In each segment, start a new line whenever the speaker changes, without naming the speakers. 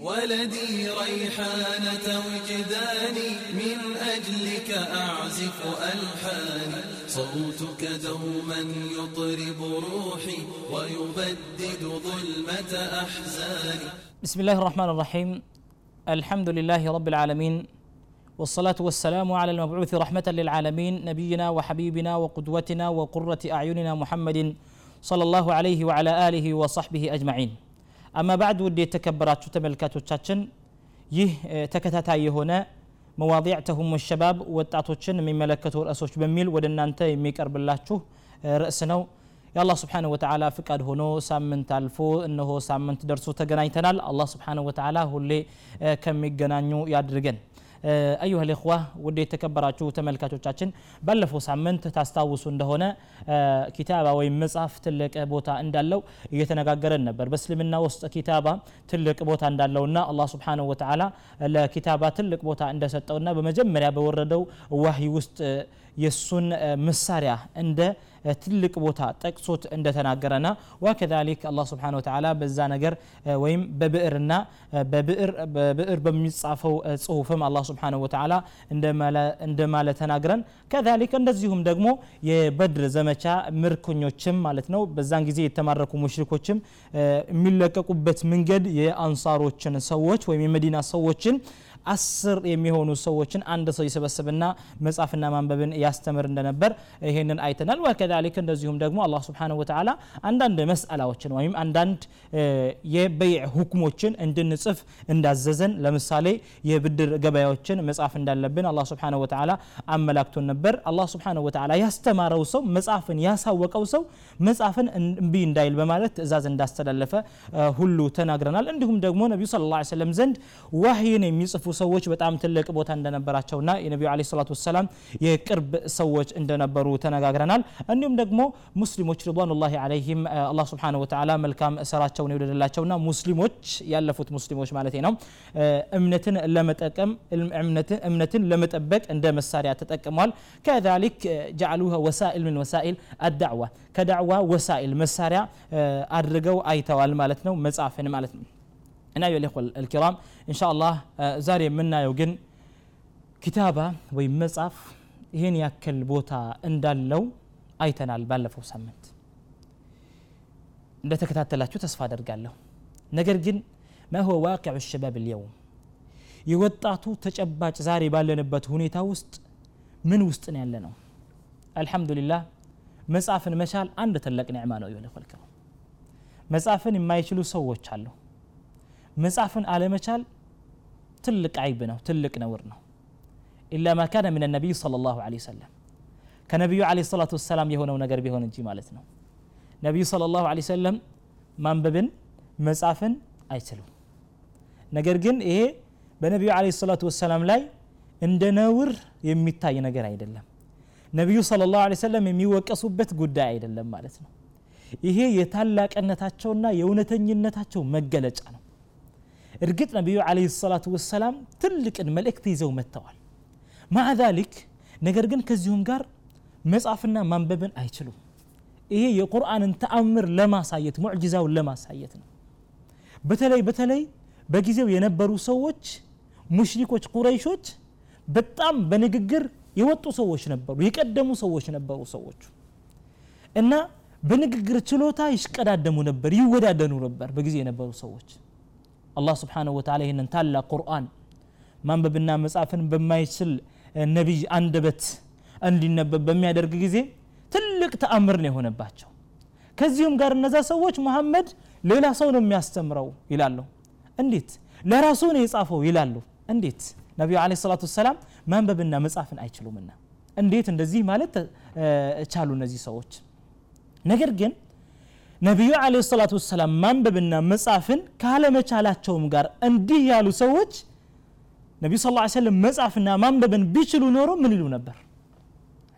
ولدي ريحانة وجداني من أجلك أعزف ألحاني صوتك دوما يطرب روحي ويبدد ظلمة أحزاني
بسم الله الرحمن الرحيم. الحمد لله رب العالمين والصلاة والسلام على المبعوث رحمة للعالمين نبينا وحبيبنا وقدوتنا وقرة أعيننا محمد صلى الله عليه وعلى آله وصحبه أجمعين. አማ ባዕድ ውድ የተከበራችሁ ተመልካቾቻችን ይህ ተከታታይ የሆነ መዋዲዕ ተሁሙ ሸባብ ወጣቶችን የሚመለከቱ ርዕሶች በሚል ወደ እናንተ የሚቀርብላችሁ ርዕስ ነው። የአላህ ስብሓንሁ ወተዓላ ፍቃድ ሆኖ ሳምንት አልፎ እነሆ ሳምንት ደርሶ ተገናኝተናል። አላህ ስብሓንሁ ወተዓላ ሁሌ ከሚገናኙ ያድርገን አዩሃ ልእኽዋ ውድ የተከበራችሁ ተመልካቾቻችን ባለፈው ሳምንት ታስታውሱ እንደሆነ ኪታባ ወይም መጽሐፍ ትልቅ ቦታ እንዳለው እየተነጋገረን ነበር በእስልምና ውስጥ ኪታባ ትልቅ ቦታ እንዳለውና አላህ ስብሓንሁ ወተዓላ ለኪታባ ትልቅ ቦታ እንደሰጠውና በመጀመሪያ በወረደው ዋሂ ውስጥ የእሱን መሳሪያ እንደ ትልቅ ቦታ ጠቅሶት እንደተናገረና ወከዛሊክ አላህ ስብሓን ወተዓላ በዛ ነገር ወይም በብዕርና በብዕር በሚጻፈው ጽሁፍም አላህ ስብሓን ወተዓላ እንደማለ ተናግረን ከዛሊክ እንደዚሁም ደግሞ የበድር ዘመቻ ምርኮኞችም ማለት ነው በዛን ጊዜ የተማረኩ ሙሽሪኮችም የሚለቀቁበት መንገድ የአንሳሮችን ሰዎች ወይም የመዲና ሰዎችን አስር የሚሆኑ ሰዎችን አንድ ሰው ይሰበስብና መጻፍና ማንበብን ያስተምር እንደነበር ይሄንን አይተናል። ወከዛሊክ እንደዚሁም ደግሞ አላህ ስብሓንሁ ወተዓላ አንዳንድ መስአላዎችን ወይም አንዳንድ የበይዕ ሁክሞችን እንድንጽፍ እንዳዘዘን ለምሳሌ የብድር ገበያዎችን መጻፍ እንዳለብን አላህ ስብሓንሁ ወተዓላ አመላክቶን ነበር። አላህ ስብሓንሁ ወተዓላ ያስተማረው ሰው መጻፍን ያሳወቀው ሰው መጻፍን እምቢ እንዳይል በማለት ትእዛዝ እንዳስተላለፈ ሁሉ ተናግረናል። እንዲሁም ደግሞ ነቢዩ ስለ ላ ዘንድ ዋህይን የሚጽፉ ሰዎች በጣም ትልቅ ቦታ እንደነበራቸውና የነቢዩ ለ ሰላት ወሰላም የቅርብ ሰዎች እንደነበሩ ተነጋግረናል። እንዲሁም ደግሞ ሙስሊሞች ሪድዋኑላሂ አለይህም አላ ስብሓነሁ ወተዓላ መልካም ስራቸውን የወደደላቸውና ሙስሊሞች ያለፉት ሙስሊሞች ማለት ነው እምነትን ለመጠቀም እምነትን ለመጠበቅ እንደ መሳሪያ ተጠቅሟል። ከሊክ ጀዓሉሃ ወሳኢል ምን ወሳኢል አዳዕዋ ከዳዕዋ ወሳኢል መሳሪያ አድርገው አይተዋል ማለት ነው መጽሐፍን ማለት ነው። نعم أنا أيها الإخوة الكرام. إن شاء الله آه، زاري منا يوجن كتابة ويمصف هين ياكل بوتا اندالو أيتنا البالف وسمنت عند تكتات تلاتو تسفى درقالو. نقرقن ما هو واقع الشباب اليوم؟ يوطاتو تجباج زاري بالو نبت هونيتا وست من وسط لنو؟ الحمد لله مصافن مشال عند تلق نعمانو أيها الإخوة الكرام. مصافن ما يشلو سووش حالو مصافن على مشال تلك عيبنا تلك نورنا إلا ما كان من النبي صلى الله عليه وسلم كنبي عليه الصلاة والسلام يهون ونقر بهون انجي مالتنا نبي صلى الله عليه وسلم من ببن مصافن أيتلو نقر جن إيه بنبي عليه الصلاة والسلام لاي عند نور يمتاي نقر عيد الله نبي صلى الله عليه وسلم يميوك أصبت قد عيد الله مالتنا إيه يتعلق أن تحجونا يونتن ينتحجو مقلج عنه رقت نبيه عليه الصلاة والسلام تلك إن ملك تيزو متوال مع ذلك نقرقن كزيهم قار مصافنا منببن أيشلو إيه القرآن أن تأمر لما سايت معجزة ولما سايتنا بتلي بتلي بجيزو ينبرو سوتش مشرك وش قريشوتش بتام بنققر يوطو سوتش نبرو يقدمو سوتش نبرو سوتش إن بنققر تلوتا يشكرا دمو نبر يودا دنو نبر بجيزو ينبرو سوتش አላህ ስብሓንሁ ወተዓላ ይህንን ታላቅ ቁርአን ማንበብና መጻፍን በማይችል ነቢይ አንደበት እንዲነበብ በሚያደርግ ጊዜ ትልቅ ተአምር ነው የሆነባቸው። ከዚሁም ጋር እነዛ ሰዎች መሐመድ ሌላ ሰው ነው የሚያስተምረው ይላሉ። እንዴት? ለራሱ ነው የጻፈው ይላሉ። እንዴት? ነቢዩ ለ ሰላቱ ወሰላም ማንበብና መጻፍን አይችሉምና። እንዴት እንደዚህ ማለት ቻሉ እነዚህ ሰዎች? ነገር ግን ነቢዩ አለ ሰላቱ ወሰላም ማንበብና መጻፍን ካለመቻላቸውም ጋር እንዲህ ያሉ ሰዎች ነቢዩ ስ ላ ሰለም መጻፍና ማንበብን ቢችሉ ኖሮ ምን ይሉ ነበር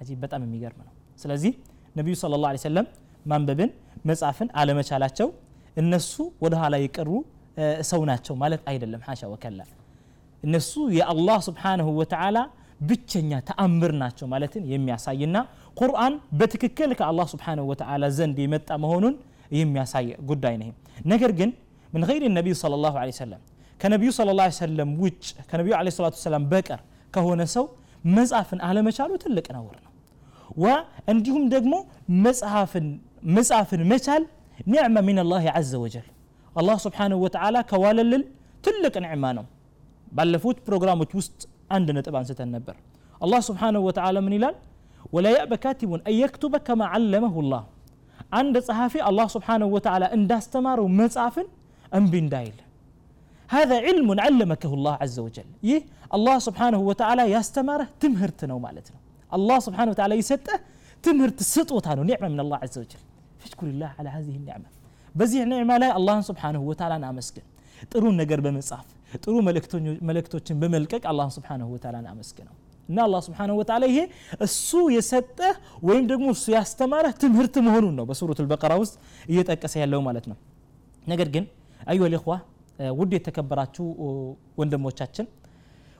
አጂብ በጣም የሚገርም ነው ስለዚህ ነቢዩ ስለ ላ ሰለም ማንበብን መጻፍን አለመቻላቸው እነሱ ወደ ኋላ የቀሩ ሰው ናቸው ማለት አይደለም ሐሻ ወከላ እነሱ የአላህ ስብሓንሁ ወተዓላ ብቸኛ ተአምር ናቸው ማለትን የሚያሳይና ቁርአን በትክክል ከአላህ ስብሓንሁ ወተዓላ ዘንድ የመጣ መሆኑን የሚያሳይ ጉዳይ ነው ነገር ግን ምን غير النبي صلى الله عليه وسلم ከነቢዩ صلى الله عليه وسلم ውጭ ከነቢዩ عليه الصلاة والسلام በቀር ከሆነ ሰው መጽሐፍን አለመቻሉ ትልቅ ነውር ነው። ዋ እንዲሁም ደግሞ መጽሐፍን መጽሐፍን መቻል نعمة من الله عز وجل الله سبحانه وتعالى كواللل تلك نعمة نم بلفوت بروغرام وتوست عندنا طبعا ستنبر الله سبحانه وتعالى من إلال ولا يأبى كاتب أن يكتب كما علمه الله عند صحافي الله سبحانه وتعالى ان داستمار ومصاف امبين دايل هذا علم علمكه الله عز وجل يه الله سبحانه وتعالى يستمره تمهرتنا ومالتنا الله سبحانه وتعالى يسطه تمهرت سطوتانو نعمه من الله عز وجل فاشكر الله على هذه النعمه بزي نعمة لا الله سبحانه وتعالى نامسكن ترون نجر بمصاف ترون ملكتو ملكتوچن بملكك الله سبحانه وتعالى نامسكنه እና አላህ ስብሓንሁ ወተዓላ ይሄ እሱ የሰጠህ ወይም ደግሞ እሱ ያስተማረህ ትምህርት መሆኑን ነው በሱረት ልበቀራ ውስጥ እየጠቀሰ ያለው ማለት ነው። ነገር ግን አዩ ልኽዋ ውድ የተከበራችሁ ወንድሞቻችን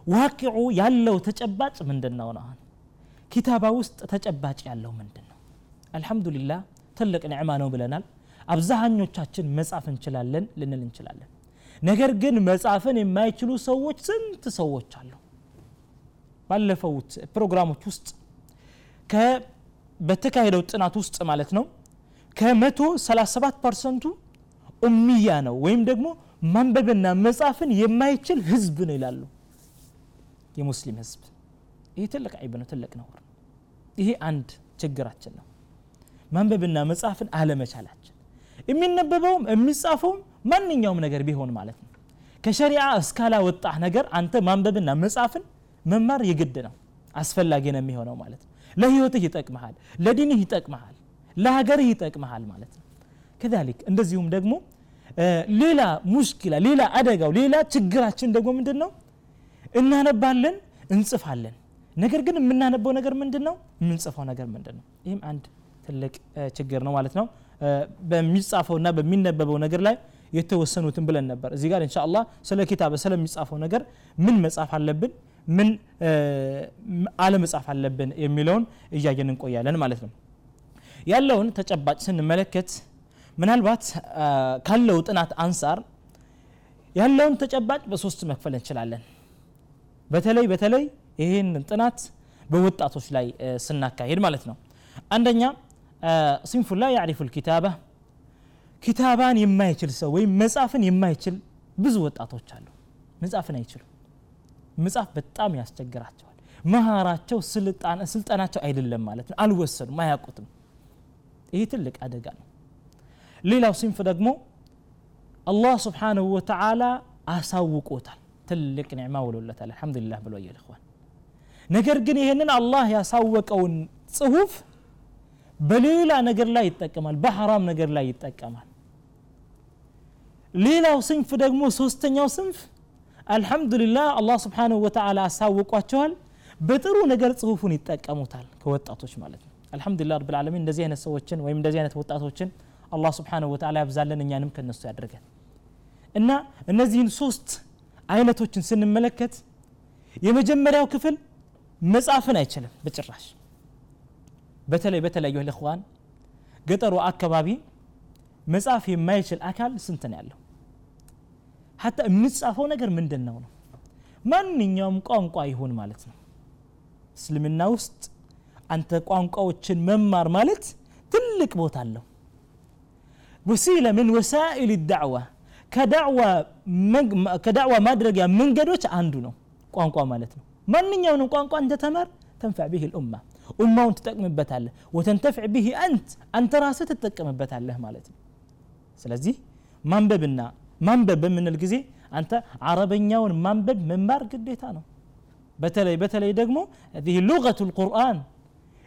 ዋቂዑ ያለው ተጨባጭ ምንድን ነው አሁን? ኪታባ ውስጥ ተጨባጭ ያለው ምንድን ነው አልሐምዱሊላህ ትልቅ ኒዕማ ነው ብለናል። አብዛኞቻችን መጻፍ እንችላለን ልንል እንችላለን። ነገር ግን መጻፍን የማይችሉ ሰዎች ስንት ሰዎች አሉ ባለፈውት ፕሮግራሞች ውስጥ በተካሄደው ጥናት ውስጥ ማለት ነው ከመቶ 37 ፐርሰንቱ ኡሚያ ነው ወይም ደግሞ ማንበብና መጻፍን የማይችል ህዝብ ነው ይላሉ። የሙስሊም ህዝብ። ይህ ትልቅ አይብ ነው ትልቅ ነውር ነው። ይሄ አንድ ችግራችን ነው። ማንበብና መጻፍን አለመቻላችን። የሚነበበውም የሚጻፈውም ማንኛውም ነገር ቢሆን ማለት ነው። ከሸሪዓ እስካላወጣህ ነገር አንተ ማንበብና መጻፍን መማር የግድ ነው። አስፈላጊ ነው የሚሆነው ማለት ነው። ለህይወትህ ይጠቅመሃል ለዲንህ ይጠቅመሃል ለሀገርህ ይጠቅመሃል ማለት ነው። ከዛሊክ እንደዚሁም ደግሞ ሌላ ሙሽኪላ ሌላ አደጋው ሌላ ችግራችን ደግሞ ምንድን ነው እናነባለን እንጽፋለን። ነገር ግን የምናነበው ነገር ምንድን ነው የምንጽፈው ነገር ምንድን ነው ይህም አንድ ትልቅ ችግር ነው ማለት ነው። በሚጻፈውና በሚነበበው ነገር ላይ የተወሰኑትን ብለን ነበር። እዚህ ጋር እንሻ ስለ ኪታበ ስለሚጻፈው ነገር ምን መጻፍ አለብን ምን አለመጻፍ አለብን የሚለውን እያየን እንቆያለን ማለት ነው። ያለውን ተጨባጭ ስንመለከት ምናልባት ካለው ጥናት አንጻር ያለውን ተጨባጭ በሶስት መክፈል እንችላለን። በተለይ በተለይ ይህን ጥናት በወጣቶች ላይ ስናካሄድ ማለት ነው። አንደኛ ሲንፉ ላ ያዕሪፉ ልኪታባ ኪታባን የማይችል ሰው ወይም መጻፍን የማይችል ብዙ ወጣቶች አሉ። መጻፍን አይችሉም መጽሐፍ በጣም ያስቸግራቸዋል መሃራቸው ስልጠናቸው አይደለም ማለት ነው አልወሰዱም አያውቁትም ይህ ትልቅ አደጋ ነው ሌላው ሲንፍ ደግሞ አላህ ስብሓንሁ ወተዓላ አሳውቆታል ትልቅ ኒዕማ ውሎለታል አልሐምዱሊላህ ብሎ የልኳን ነገር ግን ይህንን አላህ ያሳወቀውን ጽሁፍ በሌላ ነገር ላይ ይጠቀማል በሐራም ነገር ላይ ይጠቀማል ሌላው ስንፍ ደግሞ ሶስተኛው ስንፍ አልሐምዱሊላህ አላህ ስብሓንሁ ወተላ አሳውቋቸዋል በጥሩ ነገር ጽሁፉን ይጠቀሙታል ከወጣቶች ማለት ነው አልሐምዱሊላ ረብ ልዓለሚን እንደዚህ አይነት ሰዎችን ወይም እንደዚህ አይነት ወጣቶችን አላህ ስብሓንሁ ወተላ ያብዛለን እኛንም ከነሱ ያደርገን እና እነዚህን ሶስት አይነቶችን ስንመለከት የመጀመሪያው ክፍል መጻፍን አይችልም በጭራሽ በተለይ በተለያዩ ልኽዋን ገጠሩ አካባቢ መጻፍ የማይችል አካል ስንት ነው ያለው ሀታ የሚጻፈው ነገር ምንድን ነው? ነው ማንኛውም ቋንቋ ይሁን ማለት ነው። እስልምና ውስጥ አንተ ቋንቋዎችን መማር ማለት ትልቅ ቦታ አለው። ወሲለ ምን ወሳኢል ዳዕዋ ከዳዕዋ ማድረጊያ መንገዶች አንዱ ነው ቋንቋ ማለት ነው። ማንኛውንም ቋንቋ እንተ ተማር ተንፈዕ ብህ ልኡማ ኡማውን ትጠቅምበታለህ። ወተንተፍዕ ብህ አንት አንተ ራስህ ትጠቀምበታለህ ማለት ነው። ስለዚህ ማንበብና ማንበብ በምንል ጊዜ አንተ አረበኛውን ማንበብ መማር ግዴታ ነው። በተለይ በተለይ ደግሞ ይህ ሉቀቱ ልቁርአን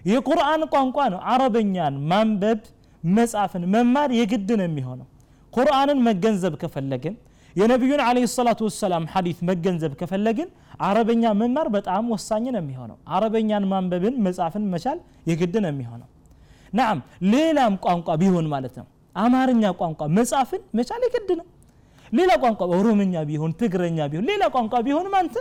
የቁርአን ቋንቋ ነው። አረበኛን ማንበብ መጻፍን መማር የግድ ነው የሚሆነው። ቁርአንን መገንዘብ ከፈለግን የነቢዩን አለ ሰላቱ ወሰላም ሐዲት መገንዘብ ከፈለግን አረበኛ መማር በጣም ወሳኝ ነው የሚሆነው። አረበኛን ማንበብን መጻፍን መቻል የግድ ነው የሚሆነው። ናም ሌላም ቋንቋ ቢሆን ማለት ነው አማርኛ ቋንቋ መጻፍን መቻል የግድ ነው ሌላ ቋንቋ ኦሮምኛ ቢሆን ትግረኛ ቢሆን ሌላ ቋንቋ ቢሆንም አንተ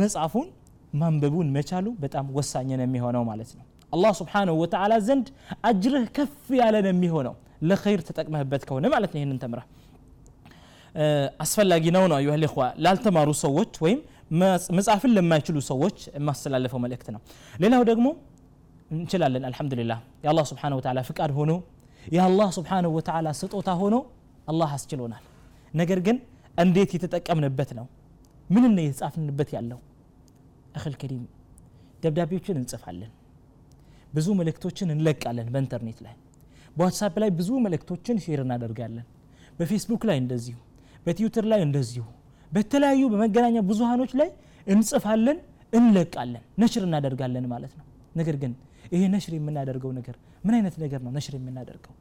መጽሐፉን ማንበቡን መቻሉ በጣም ወሳኝ ነው የሚሆነው ማለት ነው አላህ ስብሓንሁ ወተዓላ ዘንድ አጅርህ ከፍ ያለ ነው የሚሆነው ለኸይር ተጠቅመህበት ከሆነ ማለት ነው ይህንን ተምረህ አስፈላጊ ነው ነው አዩሃ ልዋ ላልተማሩ ሰዎች ወይም መጽሐፍን ለማይችሉ ሰዎች የማስተላለፈው መልእክት ነው ሌላው ደግሞ እንችላለን አልሐምዱሊላህ የአላህ ስብሓን ወተዓላ ፍቃድ ሆኖ የአላህ ስብሓንሁ ወተዓላ ስጦታ ሆኖ አላህ አስችሎናል ነገር ግን እንዴት የተጠቀምንበት ነው? ምን ነው የተጻፍንበት ያለው? እክል ከሪም ደብዳቤዎችን እንጽፋለን። ብዙ መልእክቶችን እንለቃለን በኢንተርኔት ላይ። በዋትሳፕ ላይ ብዙ መልእክቶችን ሼር እናደርጋለን። በፌስቡክ ላይ እንደዚሁ በትዊተር ላይ እንደዚሁ በተለያዩ በመገናኛ ብዙሃኖች ላይ እንጽፋለን እንለቃለን ነሽር እናደርጋለን ማለት ነው። ነገር ግን ይሄ ነሽር የምናደርገው ነገር ምን አይነት ነገር ነው ነሽር የምናደርገው?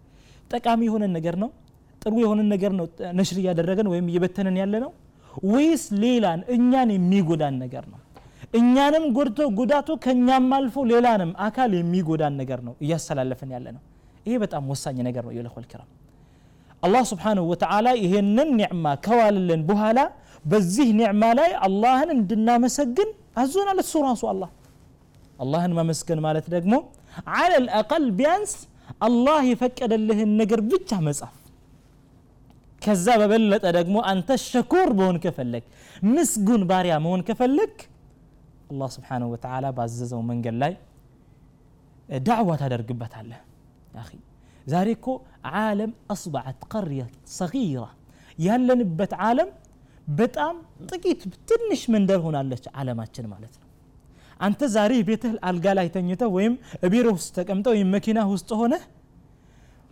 ጠቃሚ የሆነን ነገር ነው ጥሩ የሆነን ነገር ነው ነሽር እያደረገን ወይም እየበተንን ያለ ነው ወይስ ሌላን እኛን የሚጎዳን ነገር ነው? እኛንም ጎድቶ ጉዳቱ ከእኛም አልፎ ሌላንም አካል የሚጎዳን ነገር ነው እያስተላለፍን ያለ ነው ይሄ በጣም ወሳኝ ነገር ነው የለኮል ክራም አላህ ስብሓንሁ ወተዓላ ይሄንን ኒዕማ ከዋልልን በኋላ በዚህ ኒዕማ ላይ አላህን እንድናመሰግን አዞናል። እሱ ራሱ አላህ። አላህን ማመስገን ማለት ደግሞ አለ ልአቀል ቢያንስ አላህ የፈቀደልህን ነገር ብቻ መጻፍ ከዛ በበለጠ ደግሞ አንተ ሸኩር መሆን ከፈለግ ምስጉን ባሪያ መሆን ከፈለግ አላህ ስብሓንሁ ወተላ ባዘዘው መንገድ ላይ ዳዕዋ ታደርግበታለህ ዛሬ እኮ ዓለም አስበዐት ቀርያ ሰጊራ ያለንበት ዓለም በጣም ጥቂት ትንሽ መንደር ሆናለች ዓለማችን ማለት ነው አንተ ዛሬ ቤትህ አልጋ ላይ ተኝተህ ወይም ቢሮ ውስጥ ተቀምጠ ወይም መኪና ውስጥ ሆነህ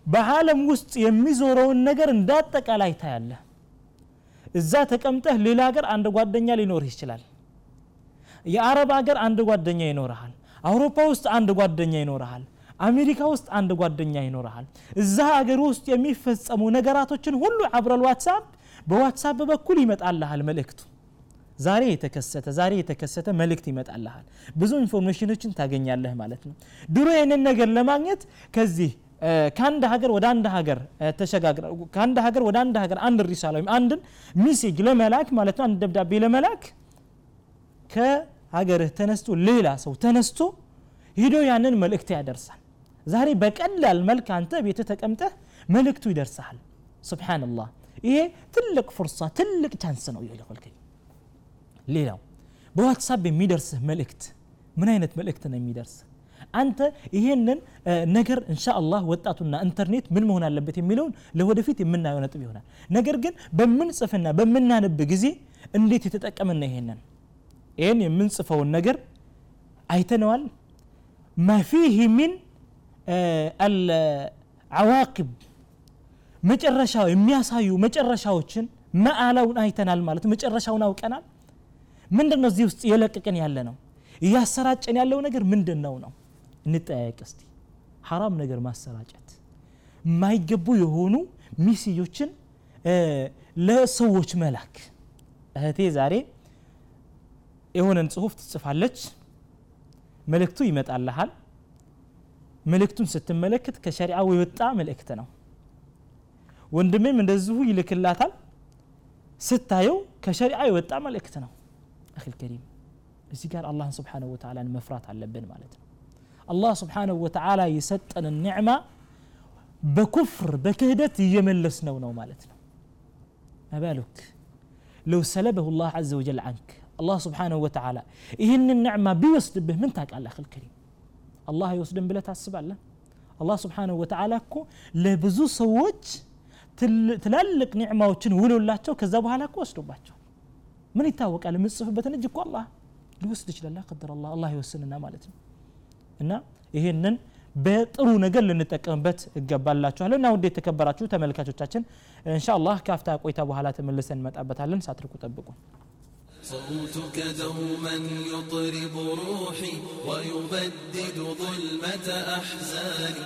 በዓለም ውስጥ የሚዞረውን ነገር እንዳጠቃላይ ታያለህ። እዛ ተቀምጠህ ሌላ ሀገር አንድ ጓደኛ ሊኖርህ ይችላል። የአረብ ሀገር አንድ ጓደኛ ይኖርሃል። አውሮፓ ውስጥ አንድ ጓደኛ ይኖርሃል። አሜሪካ ውስጥ አንድ ጓደኛ ይኖርሃል። እዛ ሀገር ውስጥ የሚፈጸሙ ነገራቶችን ሁሉ አብረል ዋትሳፕ በዋትሳፕ በኩል ይመጣልሃል መልእክቱ። ዛሬ የተከሰተ ዛሬ የተከሰተ መልእክት ይመጣልሃል። ብዙ ኢንፎርሜሽኖችን ታገኛለህ ማለት ነው። ድሮ ይህንን ነገር ለማግኘት ከዚህ ከአንድ ሀገር ወደ አንድ ሀገር ተሸጋግረ ከአንድ ሀገር ወደ አንድ ሀገር አንድ ሪሳላ ወይም አንድን ሚሴጅ ለመላክ ማለት ነው አንድ ደብዳቤ ለመላክ ከሀገርህ ተነስቶ ሌላ ሰው ተነስቶ ሂዶ ያንን መልእክት ያደርሳል ዛሬ በቀላል መልክ አንተ ቤት ተቀምጠህ መልእክቱ ይደርሰሃል ስብሓንላህ ይሄ ትልቅ ፍርሳ ትልቅ ቻንስ ነው ይልልከኝ ሌላው በዋትሳፕ የሚደርስህ መልእክት ምን አይነት መልእክት ነው የሚደርስህ አንተ ይሄንን ነገር እንሻአላህ ወጣቱና ኢንተርኔት ምን መሆን አለበት የሚለውን ለወደፊት የምናየው ነጥብ ይሆናል ነገር ግን በምንጽፍና በምናነብ ጊዜ እንዴት የተጠቀምና ይሄንን ይህን የምንጽፈውን ነገር አይተነዋል ማፊህ ሚን አልዓዋቂብ መጨረሻ የሚያሳዩ መጨረሻዎችን መአላውን አይተናል ማለት መጨረሻውን አውቀናል ምንድን ነው እዚህ ውስጥ የለቅቅን ያለ ነው እያሰራጨን ያለው ነገር ምንድን ነው ነው እንጠያየቅ እስቲ ሐራም ነገር ማሰራጨት የማይገቡ የሆኑ ሚስዮችን ለሰዎች መላክ እህቴ ዛሬ የሆነን ጽሁፍ ትጽፋለች መልእክቱ ይመጣልሃል መልእክቱን ስትመለከት ከሸሪዓ የወጣ መልእክት ነው ወንድሜም እንደዚሁ ይልክላታል ስታየው ከሸሪዓ የወጣ መልእክት ነው አክል ከሪም እዚህ ጋር አላህን ስብሓንሁ ወተላ መፍራት አለብን ማለት ነው الله سبحانه وتعالى يسطن النعمة بكفر بكهدت يملس نو نو مالتنا. ما بالك؟ لو سلبه الله عز وجل عنك الله سبحانه وتعالى إهن النعمة بيوسد به من تاك الأخ الكريم. الله يصدم بلا تاسب الله الله سبحانه وتعالى كو لبزو سووج تل تلالك نعمة وچن ولو الله تو كذبها لك واسدو من يتاوك على مصف بتنجك والله؟ لو لله قدر الله. الله يوسننا مالتنا. እና ይህንን በጥሩ ነገር ልንጠቀምበት ይገባላችኋለሁ እና ውድ የተከበራችሁ ተመልካቾቻችን እንሻ አላህ ካፍታ ቆይታ በኋላ ተመልሰን እንመጣበታለን። ሳትርቁ ጠብቁ።
صوتك دوما يطرب روحي ويبدد ظلمة أحزاني